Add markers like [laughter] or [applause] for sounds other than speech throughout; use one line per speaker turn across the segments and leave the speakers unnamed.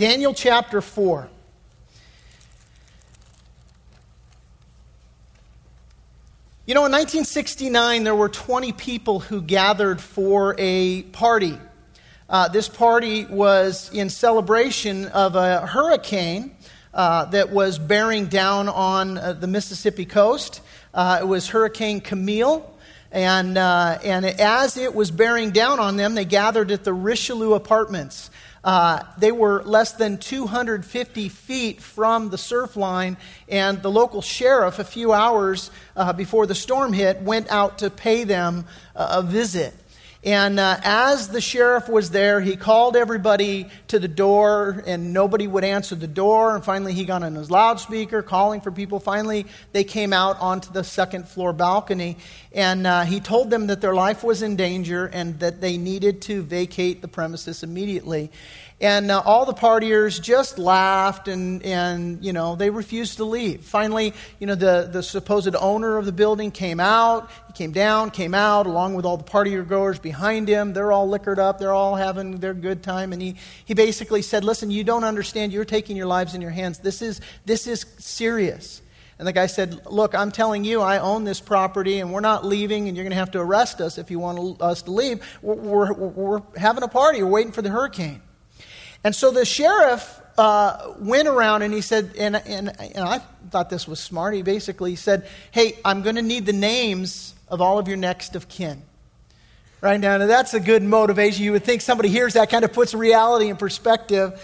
Daniel chapter 4. You know, in 1969, there were 20 people who gathered for a party. Uh, this party was in celebration of a hurricane uh, that was bearing down on uh, the Mississippi coast. Uh, it was Hurricane Camille. And, uh, and as it was bearing down on them, they gathered at the Richelieu Apartments. Uh, they were less than 250 feet from the surf line, and the local sheriff, a few hours uh, before the storm hit, went out to pay them a visit. And uh, as the sheriff was there, he called everybody to the door, and nobody would answer the door. And finally, he got on his loudspeaker calling for people. Finally, they came out onto the second floor balcony, and uh, he told them that their life was in danger and that they needed to vacate the premises immediately. And uh, all the partiers just laughed and, and, you know, they refused to leave. Finally, you know, the, the supposed owner of the building came out. He came down, came out, along with all the partier goers behind him. They're all liquored up. They're all having their good time. And he, he basically said, listen, you don't understand. You're taking your lives in your hands. This is, this is serious. And the guy said, Look, I'm telling you, I own this property and we're not leaving and you're going to have to arrest us if you want us to leave. We're, we're, we're having a party. We're waiting for the hurricane. And so the sheriff uh, went around and he said, and, and, and I thought this was smart. He basically said, Hey, I'm going to need the names of all of your next of kin. Right now, now, that's a good motivation. You would think somebody hears that kind of puts reality in perspective.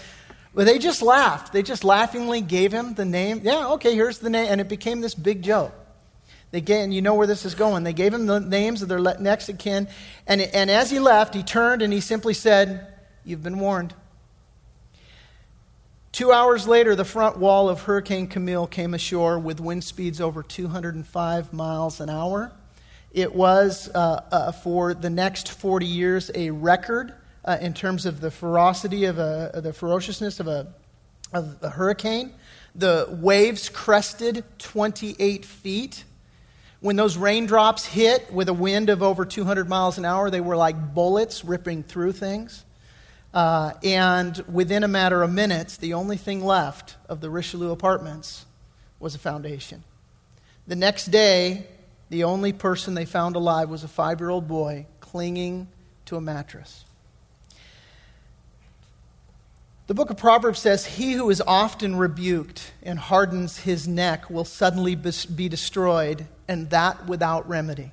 But they just laughed. They just laughingly gave him the name. Yeah, okay, here's the name. And it became this big joke. They gave, and you know where this is going. They gave him the names of their next of kin. And, and as he left, he turned and he simply said, You've been warned. Two hours later, the front wall of Hurricane Camille came ashore with wind speeds over 205 miles an hour. It was, uh, uh, for the next 40 years, a record uh, in terms of the ferocity of a, the ferociousness of a, of a hurricane. The waves crested 28 feet. When those raindrops hit with a wind of over 200 miles an hour, they were like bullets ripping through things. Uh, and within a matter of minutes, the only thing left of the Richelieu apartments was a foundation. The next day, the only person they found alive was a five year old boy clinging to a mattress. The book of Proverbs says, He who is often rebuked and hardens his neck will suddenly be destroyed, and that without remedy.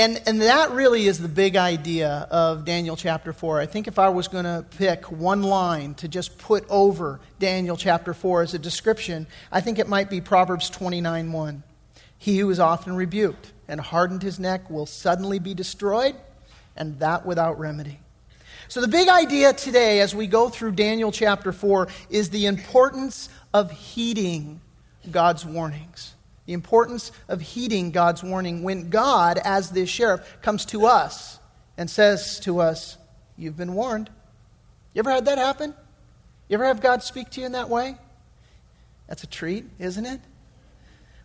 And, and that really is the big idea of Daniel chapter 4. I think if I was going to pick one line to just put over Daniel chapter 4 as a description, I think it might be Proverbs 29 1. He who is often rebuked and hardened his neck will suddenly be destroyed, and that without remedy. So, the big idea today as we go through Daniel chapter 4 is the importance of heeding God's warnings the importance of heeding God's warning when God, as this sheriff, comes to us and says to us, You've been warned. You ever had that happen? You ever have God speak to you in that way? That's a treat, isn't it?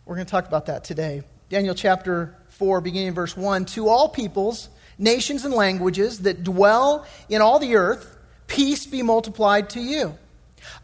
We're going to talk about that today. Daniel chapter 4, beginning in verse 1 To all peoples, nations, and languages that dwell in all the earth, peace be multiplied to you.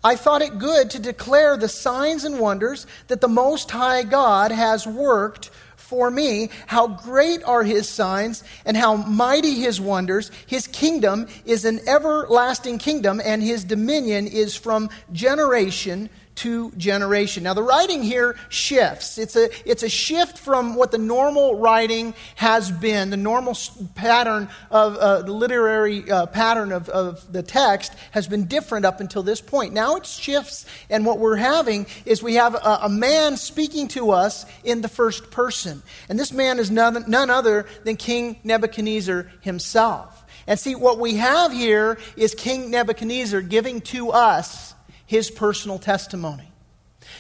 I thought it good to declare the signs and wonders that the Most High God has worked for me. How great are his signs and how mighty his wonders. His kingdom is an everlasting kingdom, and his dominion is from generation to generation. Now, the writing here shifts. It's a, it's a shift from what the normal writing has been, the normal pattern of uh, the literary uh, pattern of, of the text has been different up until this point. Now it shifts, and what we're having is we have a, a man speaking to us in the first person. And this man is none, none other than King Nebuchadnezzar himself. And see, what we have here is King Nebuchadnezzar giving to us his personal testimony.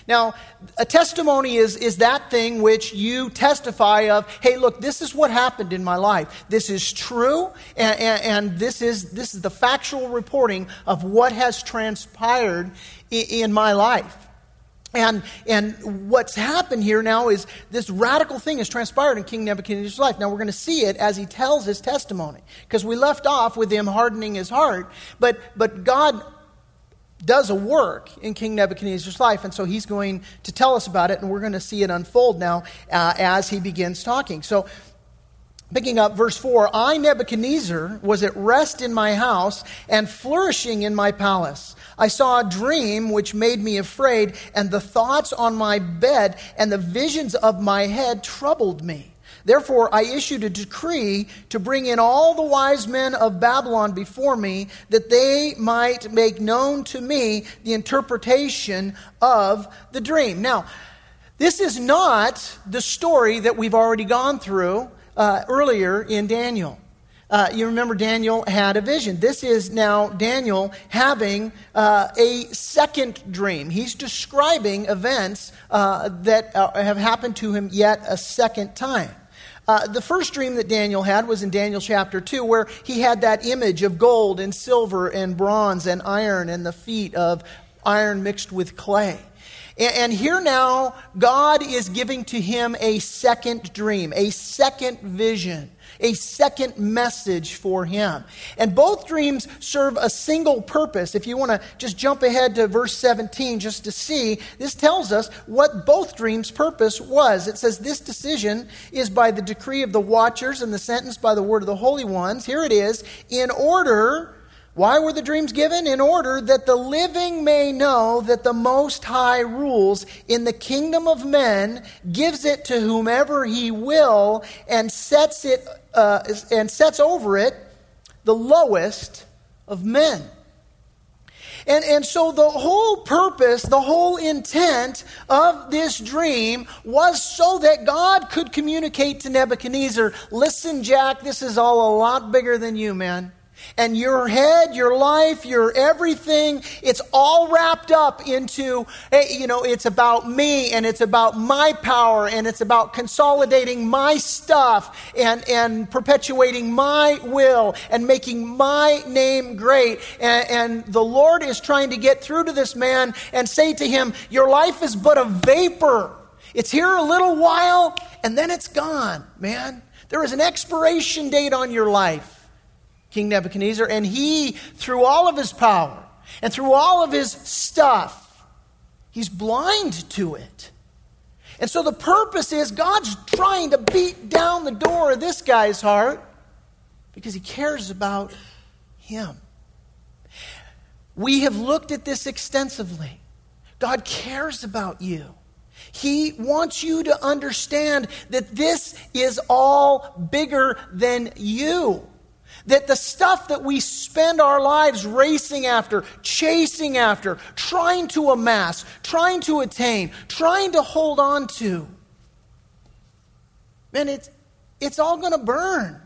Now, a testimony is, is that thing which you testify of, hey, look, this is what happened in my life. This is true, and, and, and this, is, this is the factual reporting of what has transpired in, in my life. And, and what's happened here now is this radical thing has transpired in King Nebuchadnezzar's life. Now we're going to see it as he tells his testimony. Because we left off with him hardening his heart. But, but God does a work in King Nebuchadnezzar's life. And so he's going to tell us about it, and we're going to see it unfold now uh, as he begins talking. So, picking up verse 4 I, Nebuchadnezzar, was at rest in my house and flourishing in my palace. I saw a dream which made me afraid, and the thoughts on my bed and the visions of my head troubled me. Therefore, I issued a decree to bring in all the wise men of Babylon before me, that they might make known to me the interpretation of the dream. Now, this is not the story that we've already gone through uh, earlier in Daniel. Uh, you remember Daniel had a vision. This is now Daniel having uh, a second dream. He's describing events uh, that uh, have happened to him yet a second time. Uh, the first dream that Daniel had was in Daniel chapter 2, where he had that image of gold and silver and bronze and iron and the feet of iron mixed with clay. And, and here now, God is giving to him a second dream, a second vision a second message for him. And both dreams serve a single purpose. If you want to just jump ahead to verse 17 just to see, this tells us what both dreams' purpose was. It says, This decision is by the decree of the watchers and the sentence by the word of the holy ones. Here it is, in order why were the dreams given? In order that the living may know that the Most High rules in the kingdom of men, gives it to whomever he will, and sets it uh, and sets over it the lowest of men. And, and so the whole purpose, the whole intent of this dream was so that God could communicate to Nebuchadnezzar listen, Jack, this is all a lot bigger than you, man. And your head, your life, your everything, it's all wrapped up into, eh, you know, it's about me and it's about my power and it's about consolidating my stuff and, and perpetuating my will and making my name great. And, and the Lord is trying to get through to this man and say to him, Your life is but a vapor. It's here a little while and then it's gone, man. There is an expiration date on your life. King Nebuchadnezzar, and he, through all of his power and through all of his stuff, he's blind to it. And so the purpose is God's trying to beat down the door of this guy's heart because he cares about him. We have looked at this extensively. God cares about you. He wants you to understand that this is all bigger than you. That the stuff that we spend our lives racing after, chasing after, trying to amass, trying to attain, trying to hold on to, man, it's, it's all going to burn.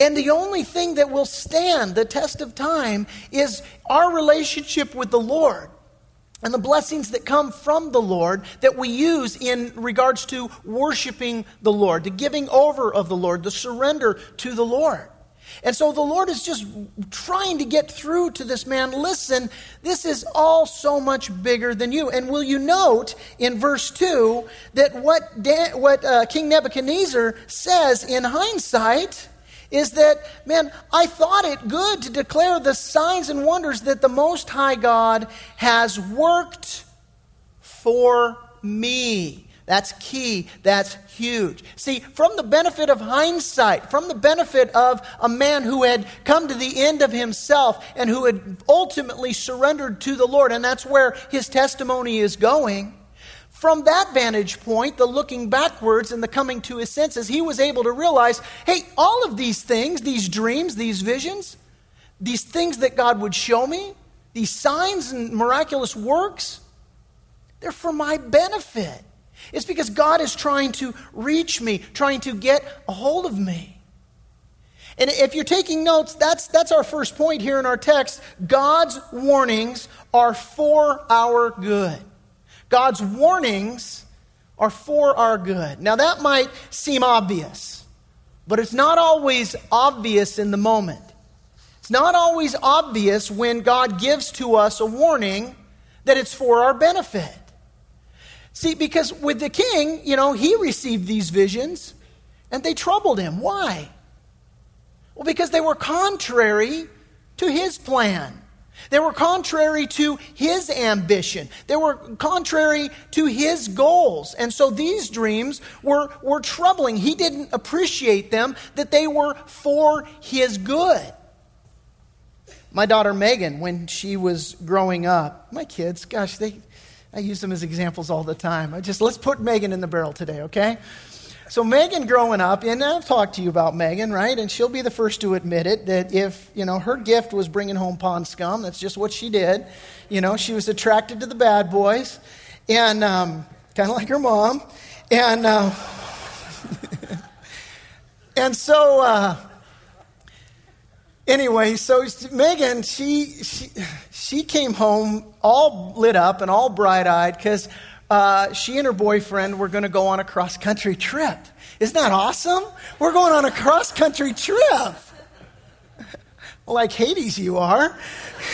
And the only thing that will stand the test of time is our relationship with the Lord and the blessings that come from the Lord that we use in regards to worshiping the Lord, the giving over of the Lord, the surrender to the Lord. And so the Lord is just trying to get through to this man listen, this is all so much bigger than you. And will you note in verse 2 that what, what uh, King Nebuchadnezzar says in hindsight is that, man, I thought it good to declare the signs and wonders that the Most High God has worked for me. That's key. That's huge. See, from the benefit of hindsight, from the benefit of a man who had come to the end of himself and who had ultimately surrendered to the Lord, and that's where his testimony is going. From that vantage point, the looking backwards and the coming to his senses, he was able to realize hey, all of these things, these dreams, these visions, these things that God would show me, these signs and miraculous works, they're for my benefit. It's because God is trying to reach me, trying to get a hold of me. And if you're taking notes, that's, that's our first point here in our text. God's warnings are for our good. God's warnings are for our good. Now, that might seem obvious, but it's not always obvious in the moment. It's not always obvious when God gives to us a warning that it's for our benefit. See, because with the king, you know, he received these visions and they troubled him. Why? Well, because they were contrary to his plan. They were contrary to his ambition. They were contrary to his goals. And so these dreams were, were troubling. He didn't appreciate them, that they were for his good. My daughter Megan, when she was growing up, my kids, gosh, they, I use them as examples all the time. I just, let's put Megan in the barrel today, okay? So, Megan growing up, and I've talked to you about Megan, right? And she'll be the first to admit it that if, you know, her gift was bringing home pond scum, that's just what she did. You know, she was attracted to the bad boys, and um, kind of like her mom. And, uh, [laughs] and so, uh, anyway, so Megan, she, she, she came home all lit up and all bright eyed because uh, she and her boyfriend were going to go on a cross country trip. Isn't that awesome? We're going on a cross country trip. like Hades, you are.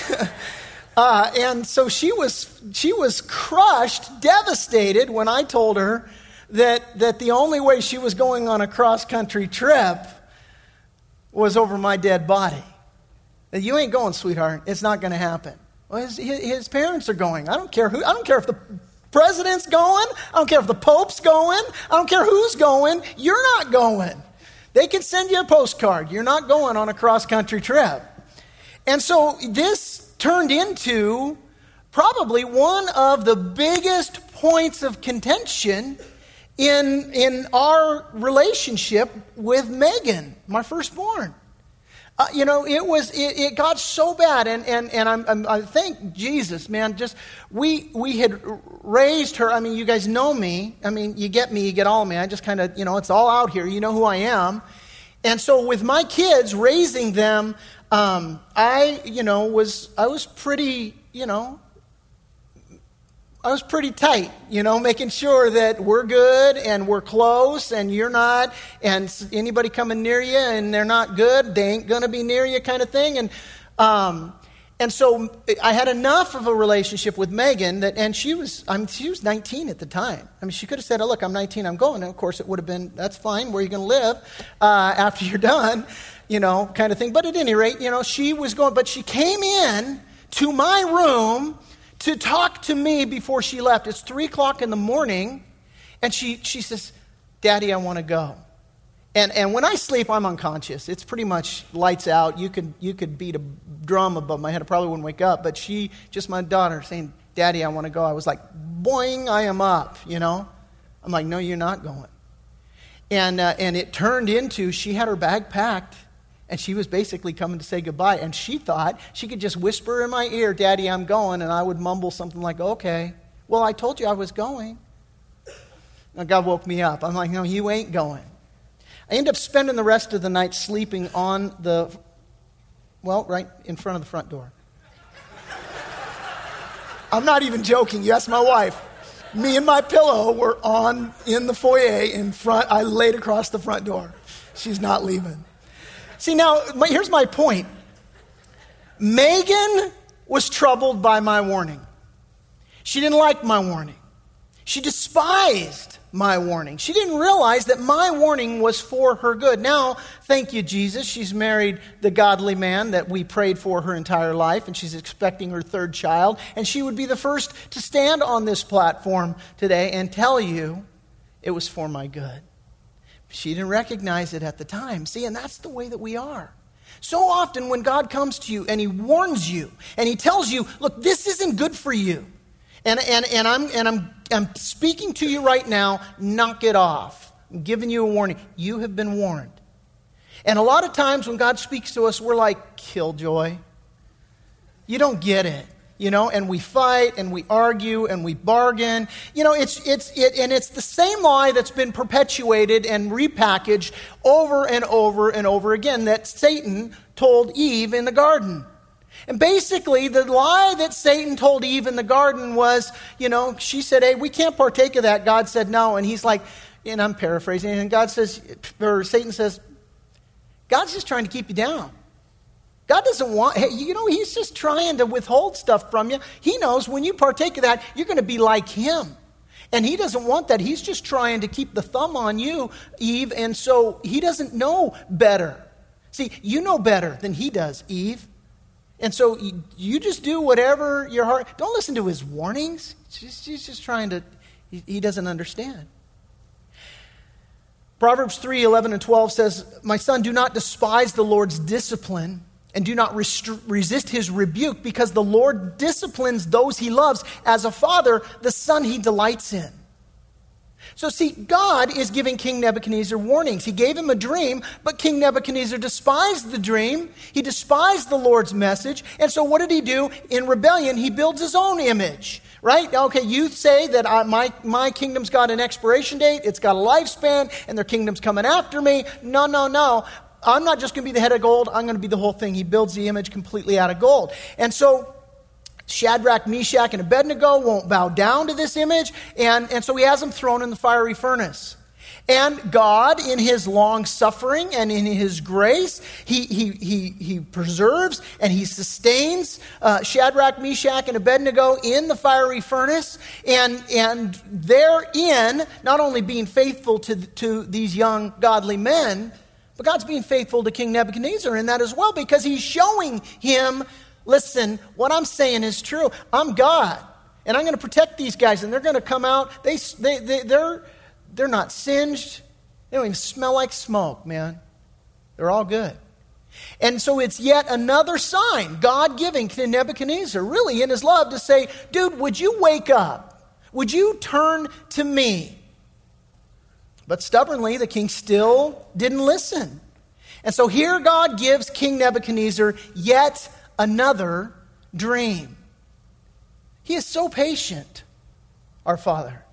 [laughs] uh, and so she was, she was crushed, devastated when I told her that, that the only way she was going on a cross country trip was over my dead body. You ain't going, sweetheart. It's not going to happen. Well, his, his parents are going. I don't care who. I don't care if the president's going. I don't care if the pope's going. I don't care who's going. You're not going. They can send you a postcard. You're not going on a cross country trip. And so this turned into probably one of the biggest points of contention in, in our relationship with Megan, my firstborn. Uh, you know, it was it, it, got so bad, and and and I'm, I'm, i thank Jesus, man. Just we we had raised her. I mean, you guys know me. I mean, you get me, you get all me. I just kind of you know, it's all out here. You know who I am, and so with my kids, raising them, um, I you know was I was pretty you know I was pretty tight, you know, making sure that we're good and we're close and you're not, and anybody coming near you and they're not good, they ain't going to be near you, kind of thing. And, um, and so I had enough of a relationship with Megan that, and she was, I mean, she was 19 at the time. I mean, she could have said, oh, look, I'm 19, I'm going. And of course, it would have been, that's fine, where are you going to live uh, after [laughs] you're done, you know, kind of thing. But at any rate, you know, she was going, but she came in to my room to talk to me before she left. It's three o'clock in the morning, and she, she says, Daddy, I want to go. And, and when I sleep, I'm unconscious. It's pretty much lights out. You could, you could beat a drum above my head. I probably wouldn't wake up. But she, just my daughter, saying, Daddy, I want to go. I was like, boing, I am up, you know? I'm like, no, you're not going. And, uh, and it turned into she had her bag packed and she was basically coming to say goodbye. And she thought she could just whisper in my ear, Daddy, I'm going. And I would mumble something like, Okay. Well, I told you I was going. Now, God woke me up. I'm like, No, you ain't going. I end up spending the rest of the night sleeping on the, well, right in front of the front door. [laughs] I'm not even joking. Ask my wife. Me and my pillow were on in the foyer in front. I laid across the front door. She's not leaving. See, now, my, here's my point Megan was troubled by my warning. She didn't like my warning. She despised my warning. She didn't realize that my warning was for her good. Now, thank you, Jesus. She's married the godly man that we prayed for her entire life, and she's expecting her third child. And she would be the first to stand on this platform today and tell you it was for my good. She didn't recognize it at the time. See, and that's the way that we are. So often when God comes to you and He warns you and He tells you, look, this isn't good for you. And, and, and, I'm, and I'm, I'm speaking to you right now, knock it off. I'm giving you a warning. You have been warned. And a lot of times when God speaks to us, we're like, killjoy. You don't get it you know, and we fight and we argue and we bargain. You know, it's, it's, it, and it's the same lie that's been perpetuated and repackaged over and over and over again that Satan told Eve in the garden. And basically, the lie that Satan told Eve in the garden was, you know, she said, hey, we can't partake of that. God said no. And he's like, and I'm paraphrasing, and God says, or Satan says, God's just trying to keep you down. God doesn't want, you know, He's just trying to withhold stuff from you. He knows when you partake of that, you're going to be like Him. And He doesn't want that. He's just trying to keep the thumb on you, Eve, and so He doesn't know better. See, you know better than He does, Eve. And so you, just do whatever your heart, don't listen to his warnings. He's just, trying to, he, he doesn't understand. Proverbs 3 11 and 12 says, My son, do not despise the Lord's discipline and do not resist his rebuke, because the Lord disciplines those he loves. As a father, the son he delights in. So, see, God is giving King Nebuchadnezzar warnings. He gave him a dream, but King Nebuchadnezzar despised the dream. He despised the Lord's message. And so, what did he do? In rebellion, he builds his own image right? Okay, you say that I, my, my kingdom's got an expiration date, it's got a lifespan, and their kingdom's coming after me. No, no, no. I'm not just going to be the head of gold, I'm going to be the whole thing. He builds the image completely out of gold. And so Shadrach, Meshach, and Abednego won't bow down to this image, and, and so he has them thrown in the fiery furnace. And God, in his long suffering and in his grace, he, he, he, he preserves and he sustains uh, Shadrach, Meshach, and Abednego in the fiery furnace. And, and therein, not only being faithful to, to these young godly men, but God's being faithful to King Nebuchadnezzar in that as well because he's showing him listen, what I'm saying is true. I'm God, and I'm going to protect these guys, and they're going to come out. They, they, they, they're they're not singed. They don't even smell like smoke, man. They're all good. And so it's yet another sign God giving to Nebuchadnezzar, really in his love, to say, dude, would you wake up? Would you turn to me? But stubbornly, the king still didn't listen. And so here God gives King Nebuchadnezzar yet another dream. He is so patient, our Father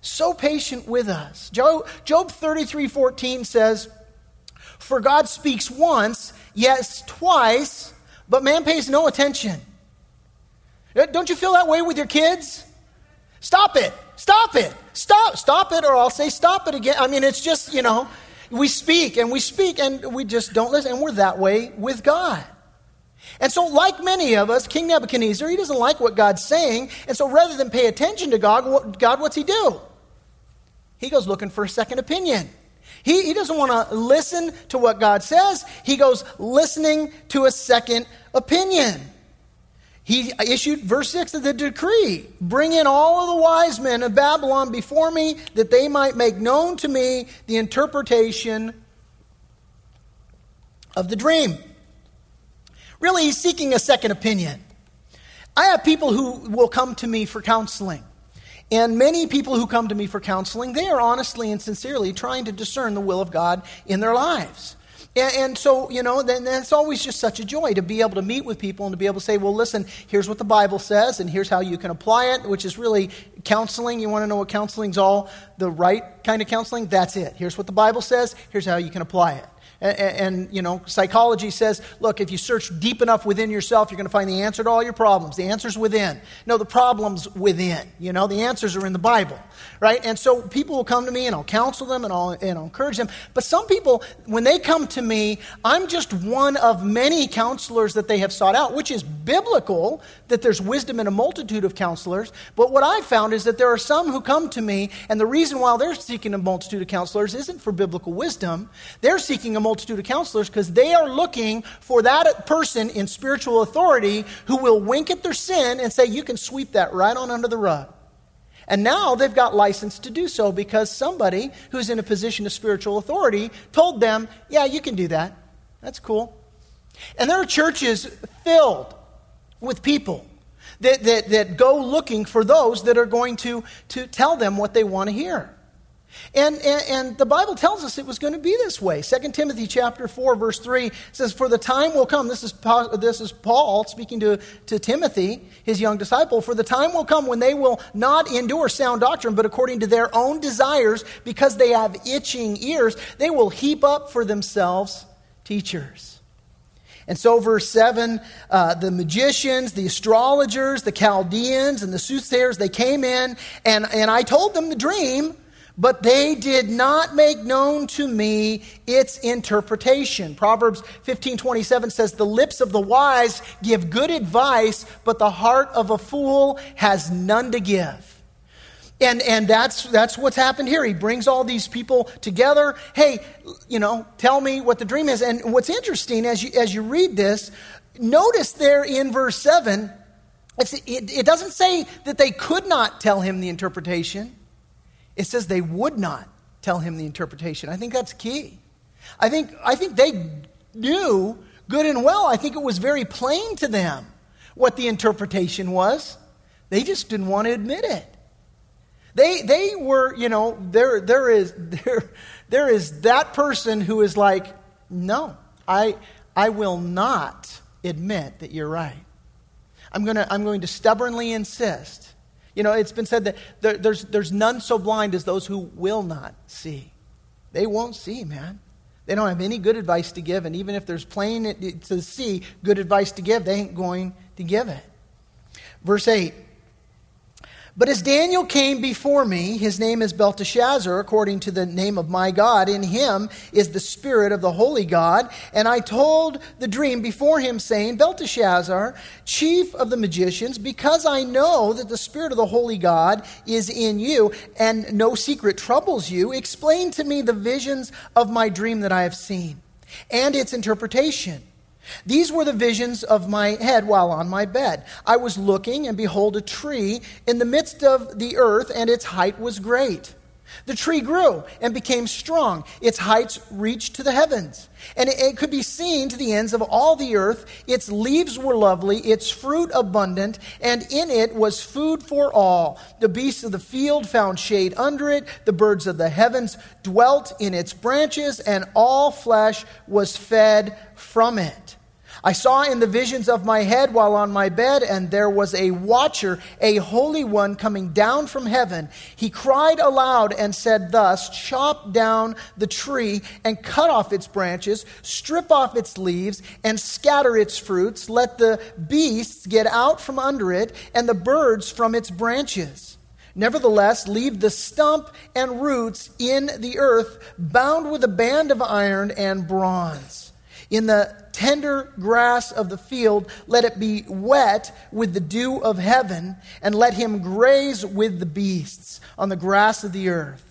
so patient with us. Job, Job 33 14 says, For God speaks once, yes, twice, but man pays no attention. Uh, don't you feel that way with your kids? Stop it. Stop it. Stop. Stop it, or I'll say stop it again. I mean, it's just, you know, we speak and we speak and we just don't listen. And we're that way with God. And so, like many of us, King Nebuchadnezzar, he doesn't like what God's saying. And so, rather than pay attention to God, what, God, what's he do? He goes looking for a second opinion. He, he doesn't want to listen to what God says, he goes listening to a second opinion. He issued, verse 6 of the decree bring in all of the wise men of Babylon before me, that they might make known to me the interpretation of the dream. Really, he's seeking a second opinion. I have people who will come to me for counseling. And many people who come to me for counseling, they are honestly and sincerely trying to discern the will of God in their lives. And, and so, you know, then it's always just such a joy to be able to meet with people and to be able to say, well, listen, here's what the Bible says, and here's how you can apply it, which is really counseling. You want to know what counseling's all the right kind of counseling? That's it. Here's what the Bible says, here's how you can apply it. And, and, you know, psychology says, look, if you search deep enough within yourself, you're going to find the answer to all your problems. The answer's within. No, the problem's within. You know, the answers are in the Bible, right? And so people will come to me and I'll counsel them and I'll, and I'll encourage them. But some people, when they come to me, I'm just one of many counselors that they have sought out, which is biblical, that there's wisdom in a multitude of counselors. But what I've found is that there are some who come to me, and the reason why they're seeking a multitude of counselors isn't for biblical wisdom. They're seeking a multitude of counselors because they are looking for that person in spiritual authority who will wink at their sin and say, You can sweep that right on under the rug. And now they've got license to do so because somebody who's in a position of spiritual authority told them, Yeah, you can do that. That's cool. And there are churches filled with people that, that, that go looking for those that are going to, to tell them what they want to hear. And, and, and, the Bible tells us it was going to be this way. 2 Timothy chapter 4, verse 3 says, For the time will come, this is, this is Paul speaking to, to Timothy, his young disciple, for the time will come when they will not endure sound doctrine, but according to their own desires, because they have itching ears, they will heap up for themselves teachers. And so, verse 7 uh, the magicians, the astrologers, the Chaldeans, and the soothsayers, they came in, and, and I told them the dream but they did not make known to me its interpretation. Proverbs 15:27 says the lips of the wise give good advice, but the heart of a fool has none to give. And, and that's, that's what's happened here. He brings all these people together. Hey, you know, tell me what the dream is. And what's interesting as you, as you read this, notice there in verse 7, it, it doesn't say that they could not tell him the interpretation, it says they would not tell him the interpretation. I think that's key. I think, I think they knew good and well. I think it was very plain to them what the interpretation was. They just didn't want to admit it. They, they were, you know, there, there, is, [laughs] there, there is that person who is like, no, I, I will not admit that you're right. I'm, gonna, I'm going to stubbornly insist. You know, it's been said that there, there's, there's none so blind as those who will not see. They won't see, man. They don't have any good advice to give, and even if there's plain to see good advice to give, they ain't going to give it. Verse 8 but as Daniel came before me, his name is Belteshazzar, according to the name of my God. In him is the Spirit of the Holy God. And I told the dream before him, saying, Belteshazzar, chief of the magicians, because I know that the Spirit of the Holy God is in you, and no secret troubles you, explain to me the visions of my dream that I have seen, and its interpretation. These were the visions of my head while on my bed. I was looking, and behold, a tree in the midst of the earth, and its height was great. The tree grew and became strong. Its heights reached to the heavens. And it, could be seen to the ends of all the earth. Its leaves were lovely, its fruit abundant, and in it was food for all. The beasts of the field found shade under it. The birds of the heavens dwelt in its branches, and all flesh was fed from it. I saw in the visions of my head while on my bed, and there was a watcher, a holy one, coming down from heaven. He cried aloud and said, Thus, chop down the tree and cut off its branches, strip off its leaves, and scatter its fruits. Let the beasts get out from under it, and the birds from its branches. Nevertheless, leave the stump and roots in the earth, bound with a band of iron and bronze. In the tender grass of the field, let it be wet with the dew of heaven, and let him graze with the beasts on the grass of the earth.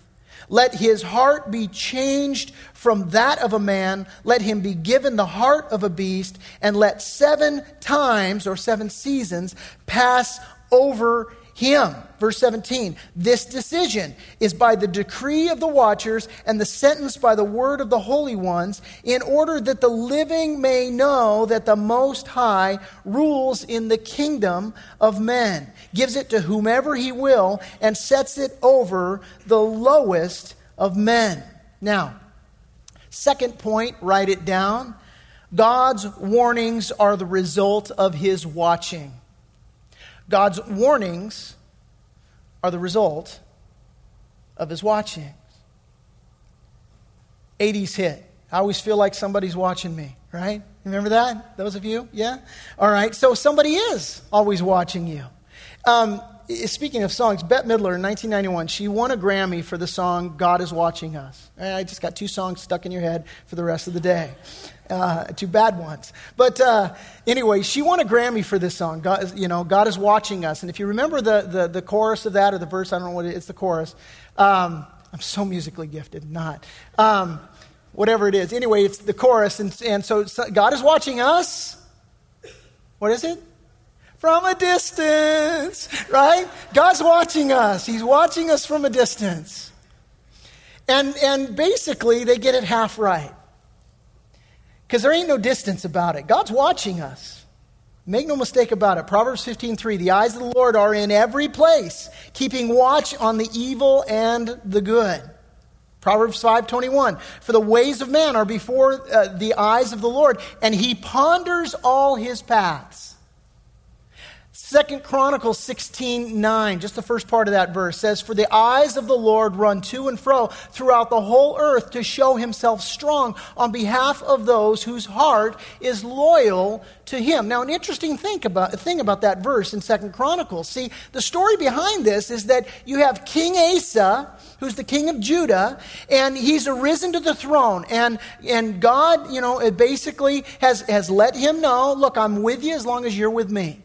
Let his heart be changed from that of a man. Let him be given the heart of a beast, and let seven times or seven seasons pass over him. Verse 17 This decision is by the decree of the watchers and the sentence by the word of the holy ones, in order that the living may know that the Most High rules in the kingdom of men, gives it to whomever he will, and sets it over the lowest of men. Now, second point, write it down. God's warnings are the result of his watching. God's warnings are the result of his watching. 80s hit. I always feel like somebody's watching me, right? Remember that? Those of you? Yeah? All right. So somebody is always watching you. Um, speaking of songs, Bette Midler in 1991, she won a Grammy for the song God is Watching Us. I just got two songs stuck in your head for the rest of the day uh, bad ones. But uh, anyway, she won a Grammy for this song. God, you know, God is watching us. And if you remember the, the, the chorus of that or the verse, I don't know what it is, it's the chorus. Um, I'm so musically gifted, not. Um, whatever it is. Anyway, it's the chorus. And, and so, so God is watching us. What is it? From a distance, right? God's watching us. He's watching us from a distance. And, and basically, they get it half right. Because there ain't no distance about it. God's watching us. Make no mistake about it. Proverbs 15:3, the eyes of the Lord are in every place, keeping watch on the evil and the good. Proverbs 5:21, for the ways of man are before uh, the eyes of the Lord, and he ponders all his paths. Second Chronicles 16, 9, just the first part of that verse says, For the eyes of the Lord run to and fro throughout the whole earth to show himself strong on behalf of those whose heart is loyal to him. Now, an interesting thing about, thing about that verse in Second Chronicles. See, the story behind this is that you have King Asa, who's the king of Judah, and he's arisen to the throne. And, and God, you know, basically has, has let him know, look, I'm with you as long as you're with me.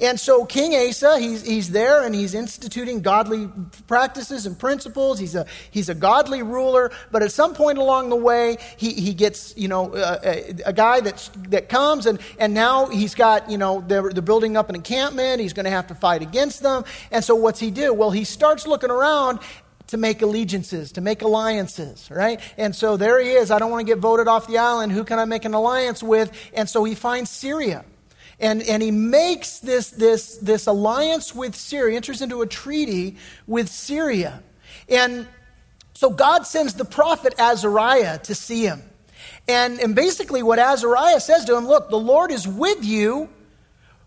And so King Asa, he's, he's there and he's instituting godly practices and principles. He's a, he's a godly ruler. But at some point along the way, he, he gets, you know, a, a guy that's, that comes and, and now he's got, you know, they're, they're building up an encampment. He's going to have to fight against them. And so what's he do? Well, he starts looking around to make allegiances, to make alliances, right? And so there he is. I don't want to get voted off the island. Who can I make an alliance with? And so he finds Syria. And, and he makes this, this, this alliance with Syria, enters into a treaty with Syria. And so God sends the prophet Azariah to see him. And, and basically, what Azariah says to him look, the Lord is with you.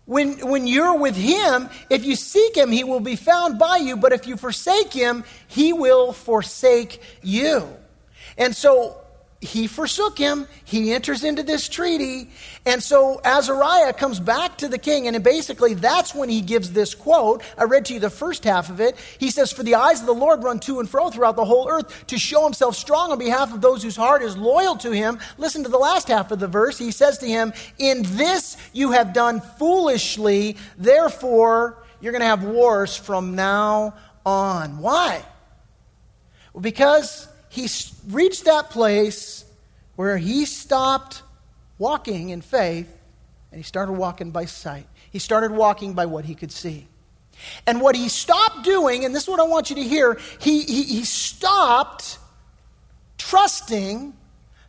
When, when you're with him, if you seek him, he will be found by you. But if you forsake him, he will forsake you. And so he forsook him. He enters into this treaty. And so Azariah comes back to the king. And basically, that's when he gives this quote. I read to you the first half of it. He says, For the eyes of the Lord run to and fro throughout the whole earth to show himself strong on behalf of those whose heart is loyal to him. Listen to the last half of the verse. He says to him, In this you have done foolishly. Therefore, you're going to have wars from now on. Why? Well, because he reached that place where he stopped walking in faith and he started walking by sight. He started walking by what he could see. And what he stopped doing, and this is what I want you to hear, he, he, he stopped trusting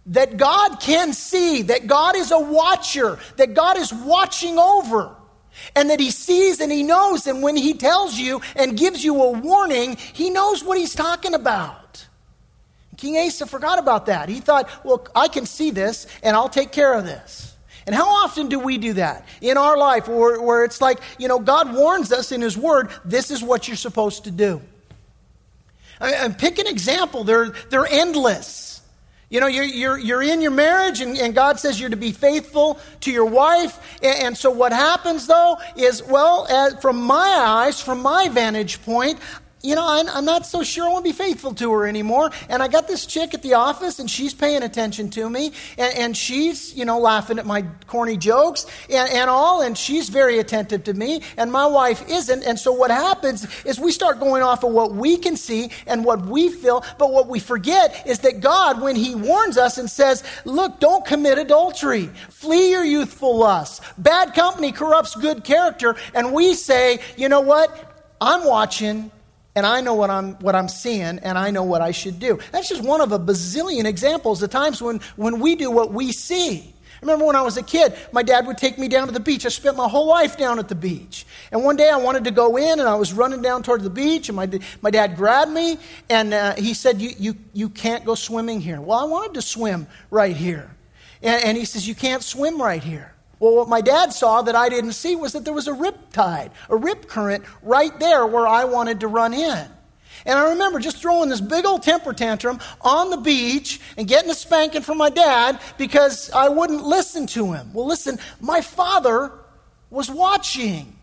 that God can see, that God is a watcher, that God is watching over, and that He sees and He knows. And when He tells you and gives you a warning, He knows what He's talking about. King Asa forgot about that. He thought, well, I can see this and I'll take care of this. And how often do we do that in our life where, where it's like, you know, God warns us in His Word, this is what you're supposed to do? I, pick an example, they're, they're endless. You know, you're, you're, you're in your marriage, and, and God says you're to be faithful to your wife. And, and so, what happens though is, well, as, from my eyes, from my vantage point, you know, I'm, I'm, not so sure I want to be faithful to her anymore. And I got this chick at the office, and she's paying attention to me, and, and she's, you know, laughing at my corny jokes and, and all, and she's very attentive to me, and my wife isn't. And so what happens is we start going off of what we can see and what we feel, but what we forget is that God, when He warns us and says, look, don't commit adultery, flee your youthful lusts, bad company corrupts good character, and we say, you know what? I'm watching and I know what I'm, what I'm seeing, and I know what I should do. That's just one of a bazillion examples of times when, when we do what we see. I remember when I was a kid, my dad would take me down to the beach. I spent my whole life down at the beach. And one day I wanted to go in, and I was running down toward the beach, and my, my dad grabbed me, and uh, he said, you, you, you can't go swimming here. Well, I wanted to swim right here. And, and he says, You can't swim right here. Well, what my dad saw that I didn't see was that there was a rip tide, a rip current right there where I wanted to run in. And I remember just throwing this big old temper tantrum on the beach and getting a spanking from my dad because I wouldn't listen to him. Well, listen, my father was watching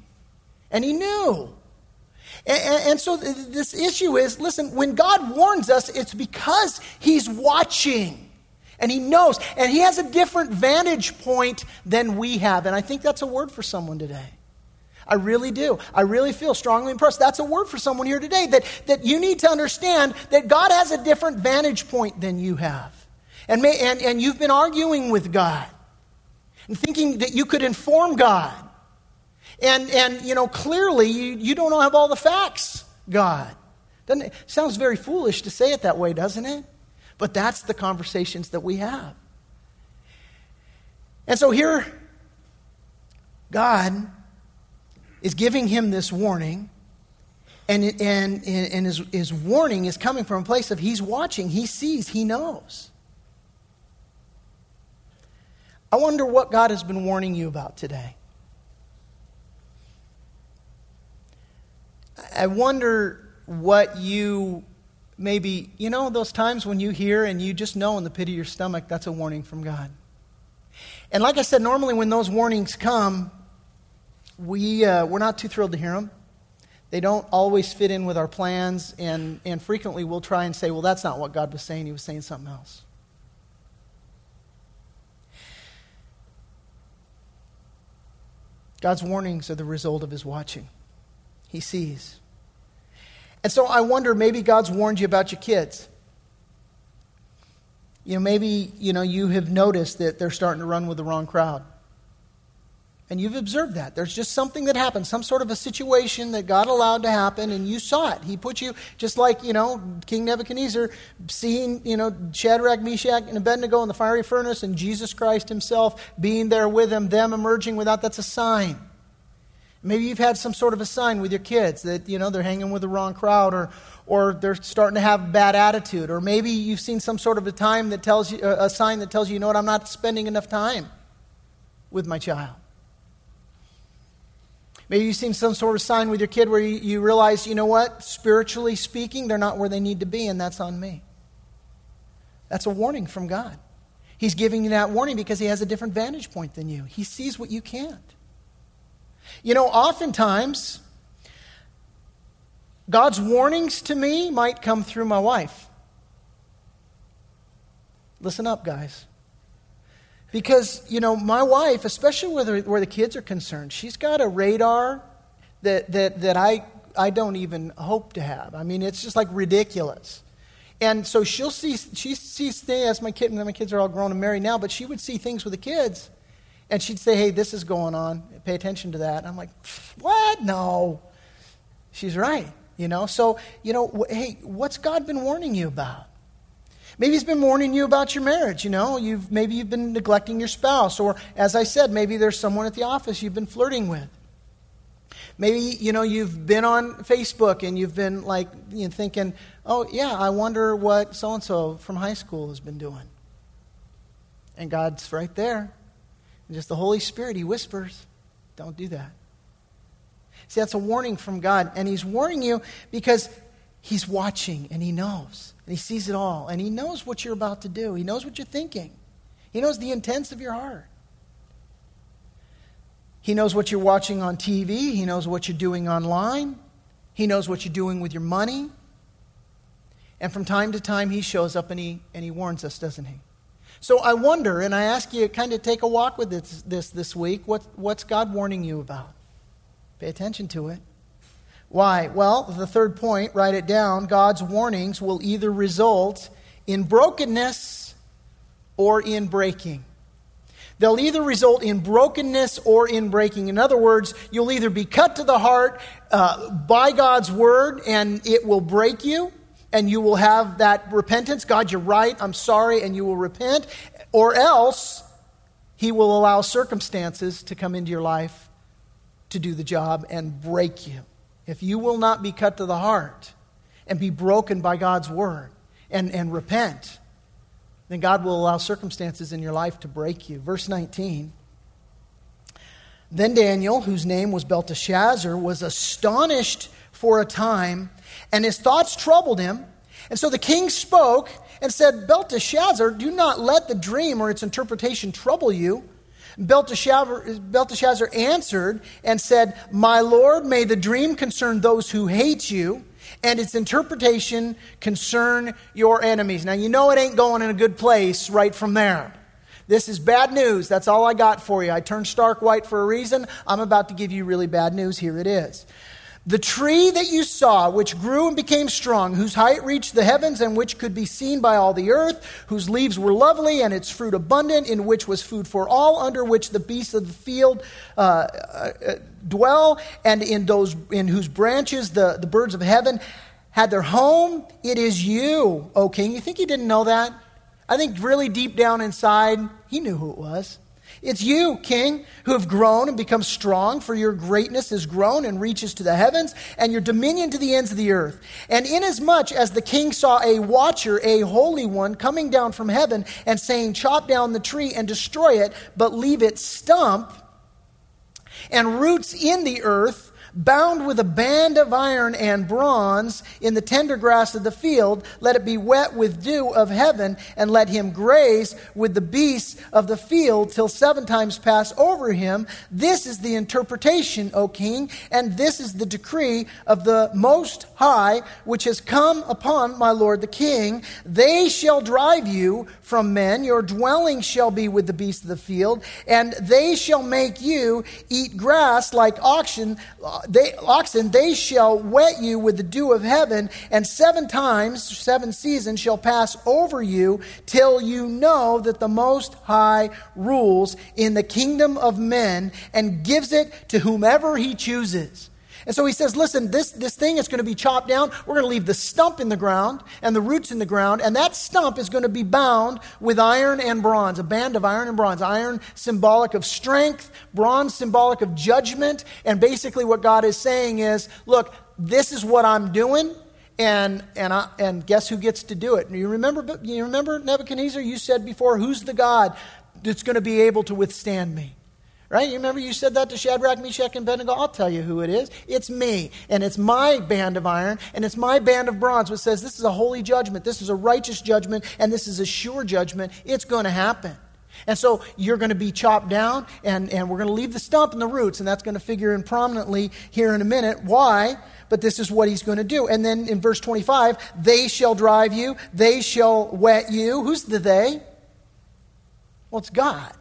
and he knew. And, and, so this issue is listen, when God warns us, it's because he's watching and he knows, and he has a different vantage point than we have. And I think that's a word for someone today. I really do. I really feel strongly impressed. That's a word for someone here today that, that you need to understand that God has a different vantage point than you have. And, may, and, and you've been arguing with God and thinking that you could inform God. And, and you know, clearly you, you don't have all the facts, God. Doesn't it sounds very foolish to say it that way, doesn't it? But that's the conversations that we have. And so here, God is giving him this warning. And, and, and his, his warning is coming from a place of he's watching, he sees, he knows. I wonder what God has been warning you about today. I wonder what you maybe, you know, those times when you hear and you just know in the pit of your stomach that's a warning from God. And like I said, normally when those warnings come, we, uh, we're not too thrilled to hear them. They don't always fit in with our plans, and, and frequently we'll try and say, well, that's not what God was saying. He was saying something else. God's warnings are the result of his watching. He sees. And so I wonder maybe God's warned you about your kids. You know, maybe, you know, you have noticed that they're starting to run with the wrong crowd. And you've observed that. There's just something that happened, some sort of a situation that God allowed to happen, and you saw it. He put you, just like, you know, King Nebuchadnezzar seeing, you know, Shadrach, Meshach, and Abednego in the fiery furnace, and Jesus Christ himself being there with them, them emerging without, that's a sign. Maybe you've had some sort of a sign with your kids that, you know, they're hanging with the wrong crowd or, or they're starting to have a bad attitude. Or maybe you've seen some sort of a time that tells you, a sign that tells you, you know what, I'm not spending enough time with my child. Maybe you've seen some sort of sign with your kid where you, you realize, you know what, spiritually speaking, they're not where they need to be, and that's on me. That's a warning from God. He's giving you that warning because he has a different vantage point than you. He sees what you can't. You know, oftentimes, God's warnings to me might come through my wife. Listen up, guys. Because, you know, my wife, especially where the, where the kids are concerned, she's got a radar that, that, that I, I don't even hope to have. I mean, it's just like ridiculous. And so she'll see, she sees things, my, kid, my kids are all grown and married now, but she would see things with the kids and she'd say, Hey, this is going on. Pay attention to that. I'm like, What? No. She's right. You know, so, you know, hey, what's God been warning you about? Maybe he's been warning you about your marriage, you know. You've, maybe you've been neglecting your spouse. Or, as I said, maybe there's someone at the office you've been flirting with. Maybe, you know, you've been on Facebook and you've been like you know, thinking, oh, yeah, I wonder what so and so from high school has been doing. And God's right there. And just the Holy Spirit, He whispers, don't do that. See, that's a warning from God. And He's warning you because He's watching and He knows. And He sees it all. And He knows what you're about to do. He knows what you're thinking. He knows the intents of your heart. He knows what you're watching on TV. He knows what you're doing online. He knows what you're doing with your money. And from time to time, He shows up and He, and he warns us, doesn't He? So I wonder, and I ask you kind of take a walk with this this, this week. What, what's God warning you about? Pay attention to it. Why? Well, the third point, write it down. God's warnings will either result in brokenness or in breaking. They'll either result in brokenness or in breaking. In other words, you'll either be cut to the heart uh, by God's word and it will break you, and you will have that repentance God, you're right, I'm sorry, and you will repent. Or else, He will allow circumstances to come into your life to do the job and break you. If you will not be cut to the heart and be broken by God's word and, and repent, then God will allow circumstances in your life to break you. Verse 19. Then Daniel, whose name was Belteshazzar, was astonished for a time and his thoughts troubled him. And so the king spoke and said, Belteshazzar, do not let the dream or its interpretation trouble you. Belteshazzar, Belteshazzar answered and said, My lord, may the dream concern those who hate you, and its interpretation concern your enemies. Now, you know it ain't going in a good place right from there. This is bad news. That's all I got for you. I turned stark white for a reason. I'm about to give you really bad news. Here it is. The tree that you saw, which grew and became strong, whose height reached the heavens and which could be seen by all the earth, whose leaves were lovely and its fruit abundant, in which was food for all, under which the beasts of the field uh, uh, dwell, and in, those, in whose branches the, the birds of heaven had their home, it is you, O king. You think he didn't know that? I think really deep down inside, he knew who it was. It's you, King, who have grown and become strong, for your greatness has grown and reaches to the heavens, and your dominion to the ends of the earth. And inasmuch as the king saw a watcher, a holy one, coming down from heaven and saying, Chop down the tree and destroy it, but leave its stump and roots in the earth, bound with a band of iron and bronze in the tender grass of the field. Let it be wet with dew of heaven, and let him graze with the beasts of the field till seven times pass over him. This is the interpretation, O king, and this is the decree of the Most High, which has come upon my lord the king. They shall drive you from men, your dwelling shall be with the beasts of the field, and they shall make you eat grass like oxen. They, oxen, they shall wet you with the dew of heaven, and seven times, seven seasons shall pass over you till you know that the Most High rules in the kingdom of men and gives it to whomever he chooses. And so he says, listen, this, this thing is going to be chopped down. We're going to leave the stump in the ground and the roots in the ground, and that stump is going to be bound with iron and bronze, a band of iron and bronze. Iron symbolic of strength, bronze symbolic of judgment. And basically, what God is saying is, look, this is what I'm doing. And, and, I, and guess who gets to do it? You remember, you remember Nebuchadnezzar? You said before, who's the God that's going to be able to withstand me? Right? You remember you said that to Shadrach, Meshach, and Abednego? I'll tell you who it is. It's me. And it's my band of iron, and it's my band of bronze, which says this is a holy judgment, this is a righteous judgment, and this is a sure judgment. It's going to happen. And so you're going to be chopped down, and, and we're going to leave the stump and the roots, and that's going to figure in prominently here in a minute. Why? But this is what he's going to do. And then in verse 25, they shall drive you, they shall wet you. Who's the they? Well, it's God.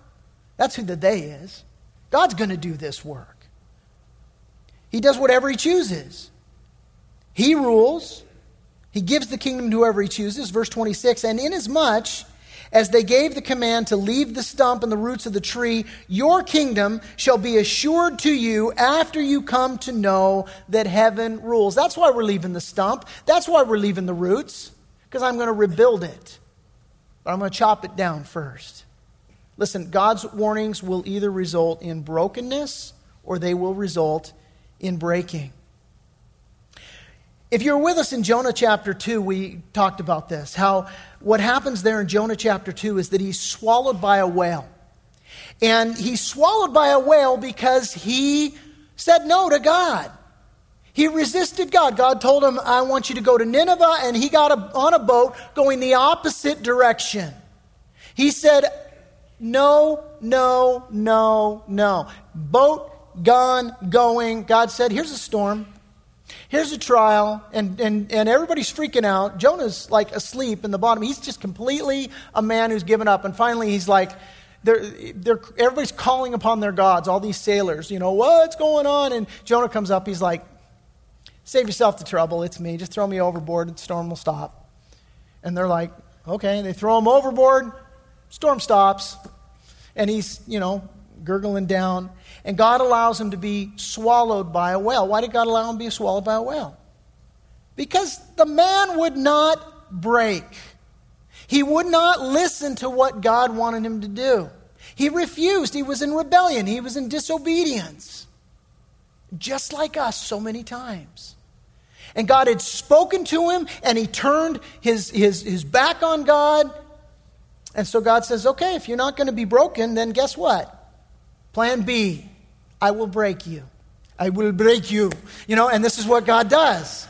That's who the they is. God's going to do this work. He does whatever he chooses. He rules. He gives the kingdom to whoever he chooses. Verse 26 And inasmuch as they gave the command to leave the stump and the roots of the tree, your kingdom shall be assured to you after you come to know that heaven rules. That's why we're leaving the stump. That's why we're leaving the roots, because I'm going to rebuild it. But I'm going to chop it down first. Listen, God's warnings will either result in brokenness or they will result in breaking. If you're with us in Jonah chapter 2, we talked about this. How what happens there in Jonah chapter 2 is that he's swallowed by a whale. And he's swallowed by a whale because he said no to God. He resisted God. God told him, I want you to go to Nineveh, and he got on a boat going the opposite direction. He said, no, no, no, no. Boat gone, going. God said, Here's a storm. Here's a trial. And, and, and everybody's freaking out. Jonah's like asleep in the bottom. He's just completely a man who's given up. And finally, he's like, they're, they're, everybody's calling upon their gods, all these sailors, you know, what's going on? And Jonah comes up. He's like, Save yourself the trouble. It's me. Just throw me overboard. The storm will stop. And they're like, Okay. They throw him overboard. Storm stops, and he's, you know, gurgling down. And God allows him to be swallowed by a whale. Why did God allow him to be swallowed by a whale? Because the man would not break. He would not listen to what God wanted him to do. He refused. He was in rebellion. He was in disobedience. Just like us so many times. And God had spoken to him, and he turned his, his, his back on God and so God says, okay, if you're not going to be broken, then guess what? Plan B I will break you. I will break you. You know, and this is what God does.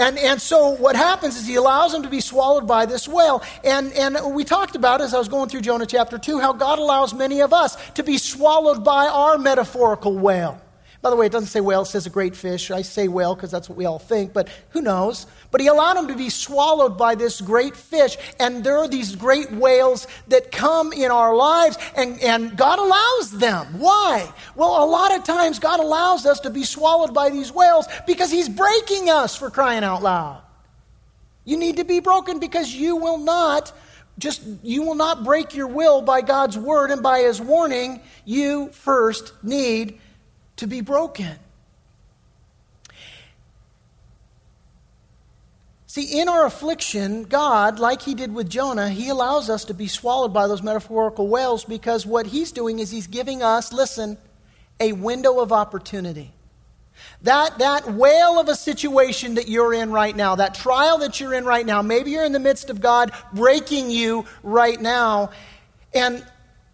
And, and so what happens is he allows him to be swallowed by this whale. And, and we talked about, as I was going through Jonah chapter 2, how God allows many of us to be swallowed by our metaphorical whale. By the way, it doesn't say whale, it says a great fish. I say whale because that's what we all think, but who knows? But he allowed him to be swallowed by this great fish. And there are these great whales that come in our lives, and, and God allows them. Why? Well, a lot of times God allows us to be swallowed by these whales because he's breaking us for crying out loud. You need to be broken because you will not just you will not break your will by God's word and by his warning. You first need to be broken. See, in our affliction, God, like He did with Jonah, He allows us to be swallowed by those metaphorical whales because what He's doing is He's giving us, listen, a window of opportunity. That, that whale of a situation that you're in right now, that trial that you're in right now, maybe you're in the midst of God breaking you right now, and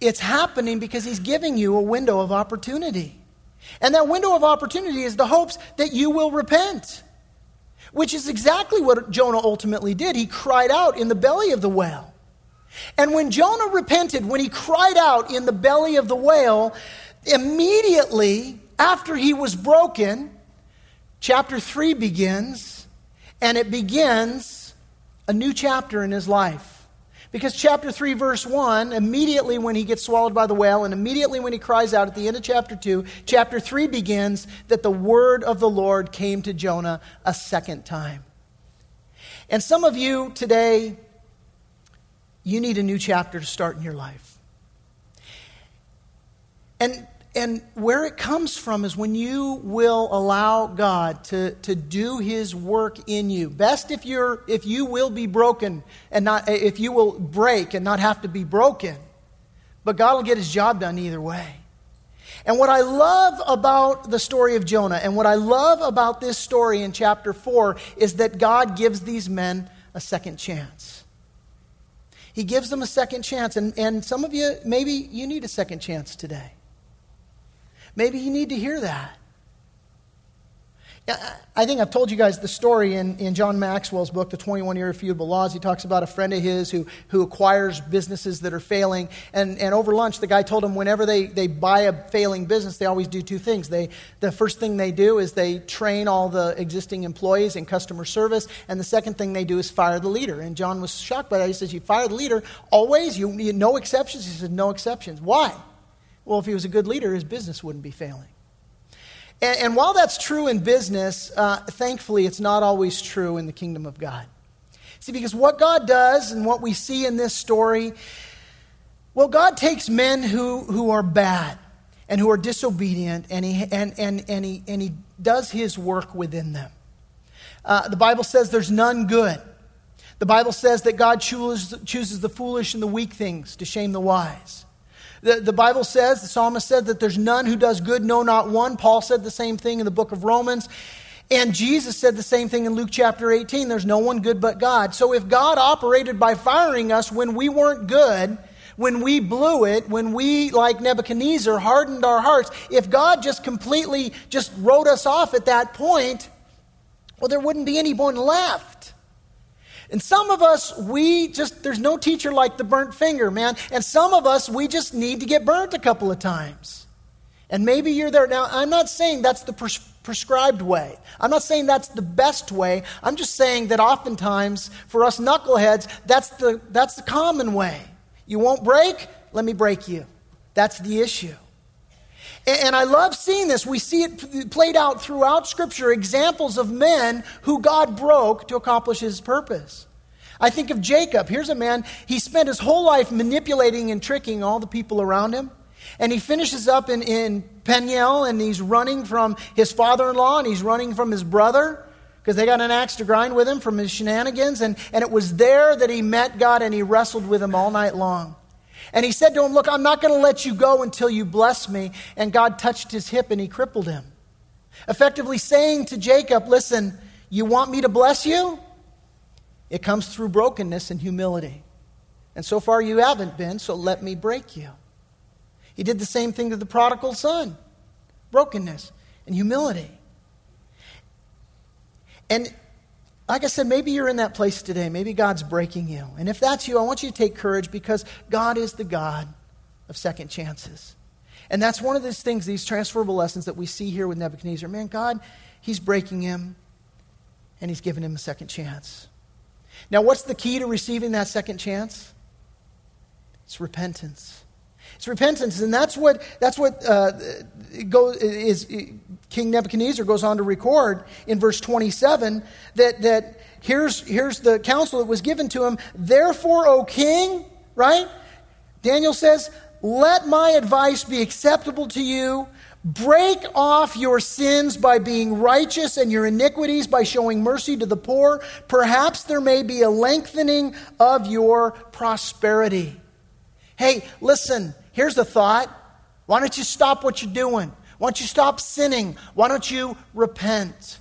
it's happening because He's giving you a window of opportunity. And that window of opportunity is the hopes that you will repent, which is exactly what Jonah ultimately did. He cried out in the belly of the whale. And when Jonah repented, when he cried out in the belly of the whale, immediately after he was broken, chapter 3 begins, and it begins a new chapter in his life. Because chapter 3, verse 1, immediately when he gets swallowed by the whale, and immediately when he cries out at the end of chapter 2, chapter 3 begins that the word of the Lord came to Jonah a second time. And some of you today, you need a new chapter to start in your life. And and where it comes from is when you will allow God to, to do his work in you. Best if you're if you will be broken and not if you will break and not have to be broken. But God will get his job done either way. And what I love about the story of Jonah and what I love about this story in chapter 4 is that God gives these men a second chance. He gives them a second chance. And, and some of you, maybe you need a second chance today. Maybe you need to hear that. I think I've told you guys the story in, in John Maxwell's book, The 21 Irrefutable Laws. He talks about a friend of his who, who acquires businesses that are failing. And, and over lunch, the guy told him whenever they, they buy a failing business, they always do two things. They, the first thing they do is they train all the existing employees in customer service. And the second thing they do is fire the leader. And John was shocked by that. He says, You fire the leader always? You, you no exceptions? He said, No exceptions. Why? Well, if he was a good leader, his business wouldn't be failing. And, and while that's true in business, uh, thankfully, it's not always true in the kingdom of God. See, because what God does and what we see in this story, well, God takes men who, who are bad and who are disobedient, and he, and, and, and, he, and he does his work within them. Uh, the Bible says there's none good. The Bible says that God chooses, chooses the foolish and the weak things to shame the wise. The, the Bible says, the psalmist said that there's none who does good, no, not one. Paul said the same thing in the book of Romans. And Jesus said the same thing in Luke chapter 18 there's no one good but God. So if God operated by firing us when we weren't good, when we blew it, when we, like Nebuchadnezzar, hardened our hearts, if God just completely just wrote us off at that point, well, there wouldn't be anyone left. And some of us, we just, there's no teacher like the burnt finger, man. And some of us, we just need to get burnt a couple of times. And maybe you're there. Now, I'm not saying that's the pres- prescribed way. I'm not saying that's the best way. I'm just saying that oftentimes, for us knuckleheads, that's the, that's the common way. You won't break? Let me break you. That's the issue. And I love seeing this. We see it played out throughout Scripture examples of men who God broke to accomplish his purpose. I think of Jacob. Here's a man, he spent his whole life manipulating and tricking all the people around him. And he finishes up in, in Peniel and he's running from his father in law and he's running from his brother because they got an axe to grind with him from his shenanigans. And, and it was there that he met God and he wrestled with him all night long. And he said to him, Look, I'm not going to let you go until you bless me. And God touched his hip and he crippled him. Effectively saying to Jacob, Listen, you want me to bless you? It comes through brokenness and humility. And so far you haven't been, so let me break you. He did the same thing to the prodigal son brokenness and humility. And like I said, maybe you're in that place today. Maybe God's breaking you. And if that's you, I want you to take courage because God is the God of second chances. And that's one of these things, these transferable lessons that we see here with Nebuchadnezzar. Man, God, He's breaking him and He's giving him a second chance. Now, what's the key to receiving that second chance? It's repentance. It's repentance, and that's what that's what uh, goes, is King Nebuchadnezzar goes on to record in verse 27 that that here's here's the counsel that was given to him. Therefore, O king, right? Daniel says, "Let my advice be acceptable to you." Break off your sins by being righteous and your iniquities by showing mercy to the poor. Perhaps there may be a lengthening of your prosperity. Hey, listen, Here's the thought why don't you stop what you're doing? Why don't you stop sinning? Why don't you repent?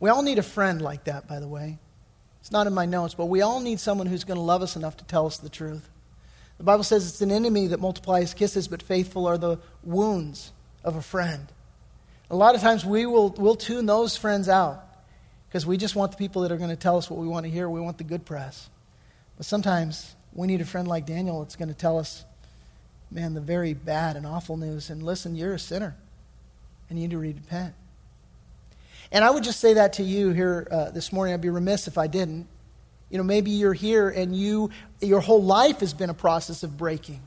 We all need a friend like that, by the way. It's not in my notes, but we all need someone who's going to love us enough to tell us the truth. The Bible says it's an enemy that multiplies kisses, but faithful are the wounds of a friend. A lot of times we will we'll tune those friends out because we just want the people that are going to tell us what we want to hear. We want the good press. But sometimes we need a friend like Daniel that's going to tell us, man, the very bad and awful news. And listen, you're a sinner and you need to repent. And I would just say that to you here uh, this morning. I'd be remiss if I didn't. You know, maybe you're here and you, your whole life has been a process of breaking.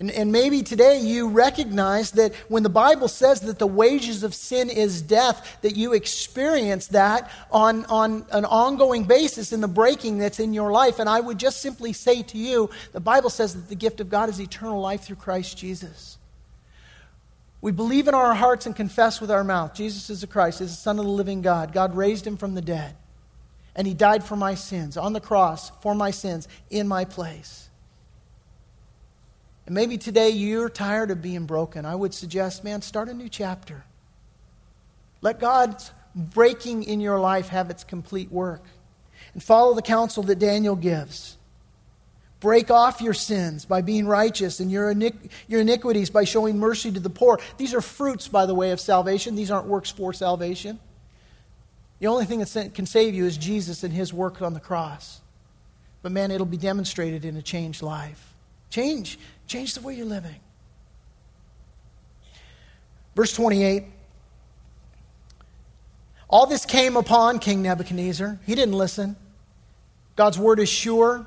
And, and maybe today you recognize that when the Bible says that the wages of sin is death, that you experience that on, on an ongoing basis in the breaking that's in your life. And I would just simply say to you the Bible says that the gift of God is eternal life through Christ Jesus. We believe in our hearts and confess with our mouth Jesus is the Christ, is the Son of the living God. God raised him from the dead. And he died for my sins on the cross for my sins in my place. And maybe today you're tired of being broken. I would suggest, man, start a new chapter. Let God's breaking in your life have its complete work. And follow the counsel that Daniel gives. Break off your sins by being righteous and your, iniqu- your iniquities by showing mercy to the poor. These are fruits, by the way, of salvation. These aren't works for salvation. The only thing that can save you is Jesus and his work on the cross. But man, it'll be demonstrated in a changed life. Change. Change the way you're living. Verse 28. All this came upon King Nebuchadnezzar. He didn't listen. God's word is sure.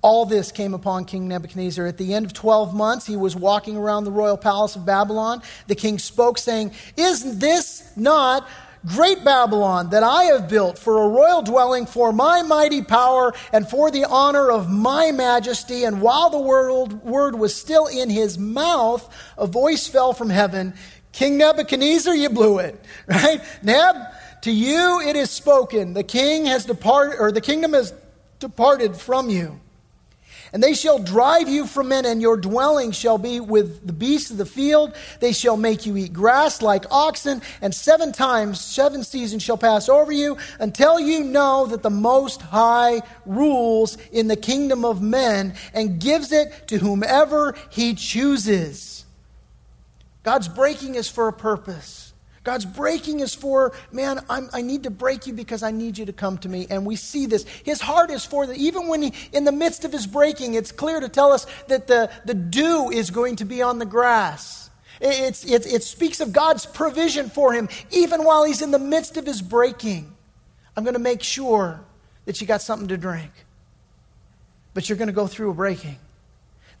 All this came upon King Nebuchadnezzar. At the end of 12 months, he was walking around the royal palace of Babylon. The king spoke, saying, Is this not great Babylon that I have built for a royal dwelling for my mighty power and for the honor of my majesty? And while the word, word was still in his mouth, a voice fell from heaven King Nebuchadnezzar, you blew it, [laughs] right? Neb, to you it is spoken. The king has departed, or the kingdom has departed from you. And they shall drive you from men, and your dwelling shall be with the beasts of the field. They shall make you eat grass like oxen, and seven times, seven seasons shall pass over you until you know that the Most High rules in the kingdom of men and gives it to whomever he chooses. God's breaking is for a purpose. God's breaking is for, man, I'm, i need to break you because I need you to come to me. And we see this. His heart is for that. Even when he, in the midst of his breaking, it's clear to tell us that the, the dew is going to be on the grass. It, it speaks of God's provision for him, even while he's in the midst of his breaking. I'm going to make sure that you got something to drink. But you're going to go through a breaking.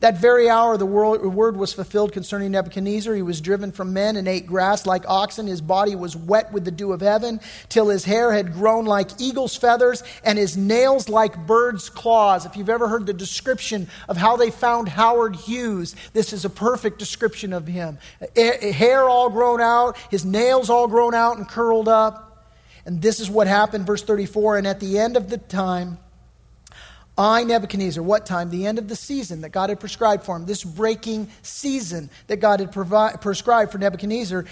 That very hour, the word was fulfilled concerning Nebuchadnezzar. He was driven from men and ate grass like oxen. His body was wet with the dew of heaven, till his hair had grown like eagle's feathers and his nails like bird's claws. If you've ever heard the description of how they found Howard Hughes, this is a perfect description of him. Hair all grown out, his nails all grown out and curled up. And this is what happened, verse 34. And at the end of the time, I, Nebuchadnezzar, what time? The end of the season that God had prescribed for him, this breaking season that God had provi- prescribed for Nebuchadnezzar.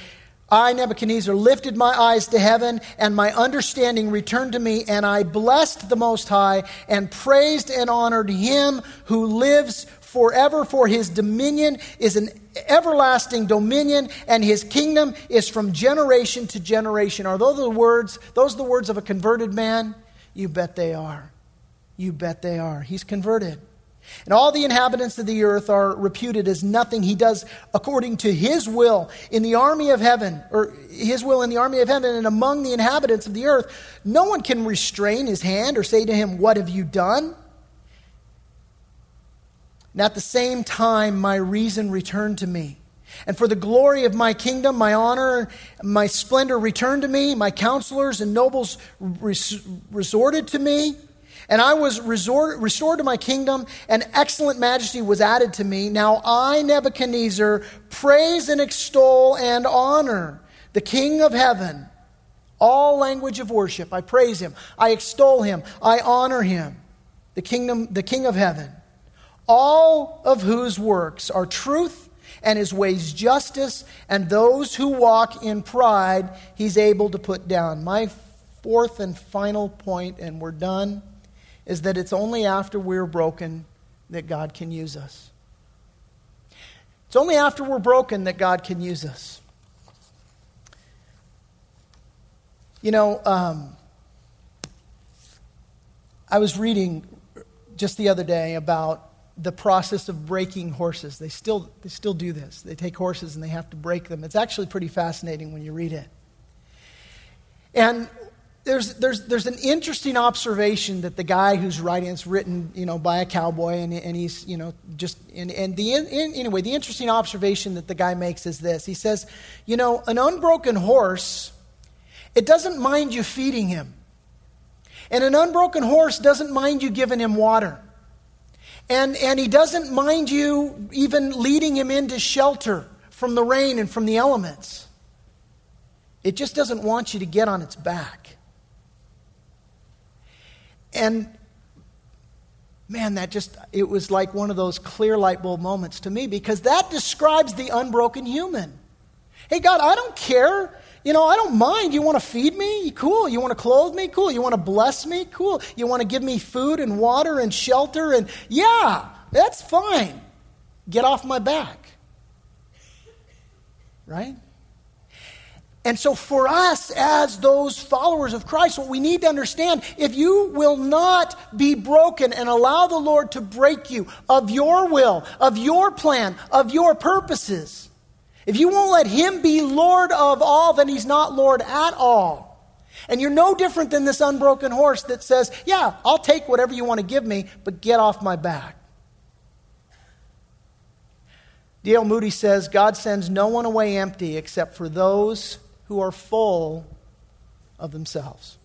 I, Nebuchadnezzar, lifted my eyes to heaven, and my understanding returned to me, and I blessed the Most High, and praised and honored him who lives forever, for his dominion is an everlasting dominion, and his kingdom is from generation to generation. Are those the words, those the words of a converted man? You bet they are. You bet they are. He's converted. And all the inhabitants of the earth are reputed as nothing he does according to his will in the army of heaven, or his will in the army of heaven and among the inhabitants of the earth. No one can restrain his hand or say to him, What have you done? And at the same time, my reason returned to me. And for the glory of my kingdom, my honor, my splendor returned to me. My counselors and nobles res- resorted to me. And I was resort, restored to my kingdom, and excellent majesty was added to me. Now I, Nebuchadnezzar, praise and extol and honor the King of heaven. All language of worship, I praise him, I extol him, I honor him, the kingdom, the King of heaven. All of whose works are truth and his ways justice, and those who walk in pride he's able to put down. My fourth and final point, and we're done is that it's only after we're broken that God can use us. It's only after we're broken that God can use us. You know, um, I was reading just the other day about the process of breaking horses. They still, they still do this. They take horses and they have to break them. It's actually pretty fascinating when you read it. And there's, there's, there's an interesting observation that the guy who's writing it's written you know by a cowboy and, and he's you know just and, and the in, anyway the interesting observation that the guy makes is this he says you know an unbroken horse it doesn't mind you feeding him and an unbroken horse doesn't mind you giving him water and, and he doesn't mind you even leading him into shelter from the rain and from the elements. It just doesn't want you to get on its back. And man, that just, it was like one of those clear light bulb moments to me because that describes the unbroken human. Hey, God, I don't care you know, I don't mind. You want to feed me? Cool. You want to clothe me? Cool. You want to bless me? Cool. You want to give me food and water and shelter? And yeah, that's fine. Get off my back. Right? And so, for us as those followers of Christ, what we need to understand if you will not be broken and allow the Lord to break you of your will, of your plan, of your purposes, if you won't let Him be Lord of all, then He's not Lord at all. And you're no different than this unbroken horse that says, Yeah, I'll take whatever you want to give me, but get off my back. D.L. Moody says, God sends no one away empty except for those who are full of themselves.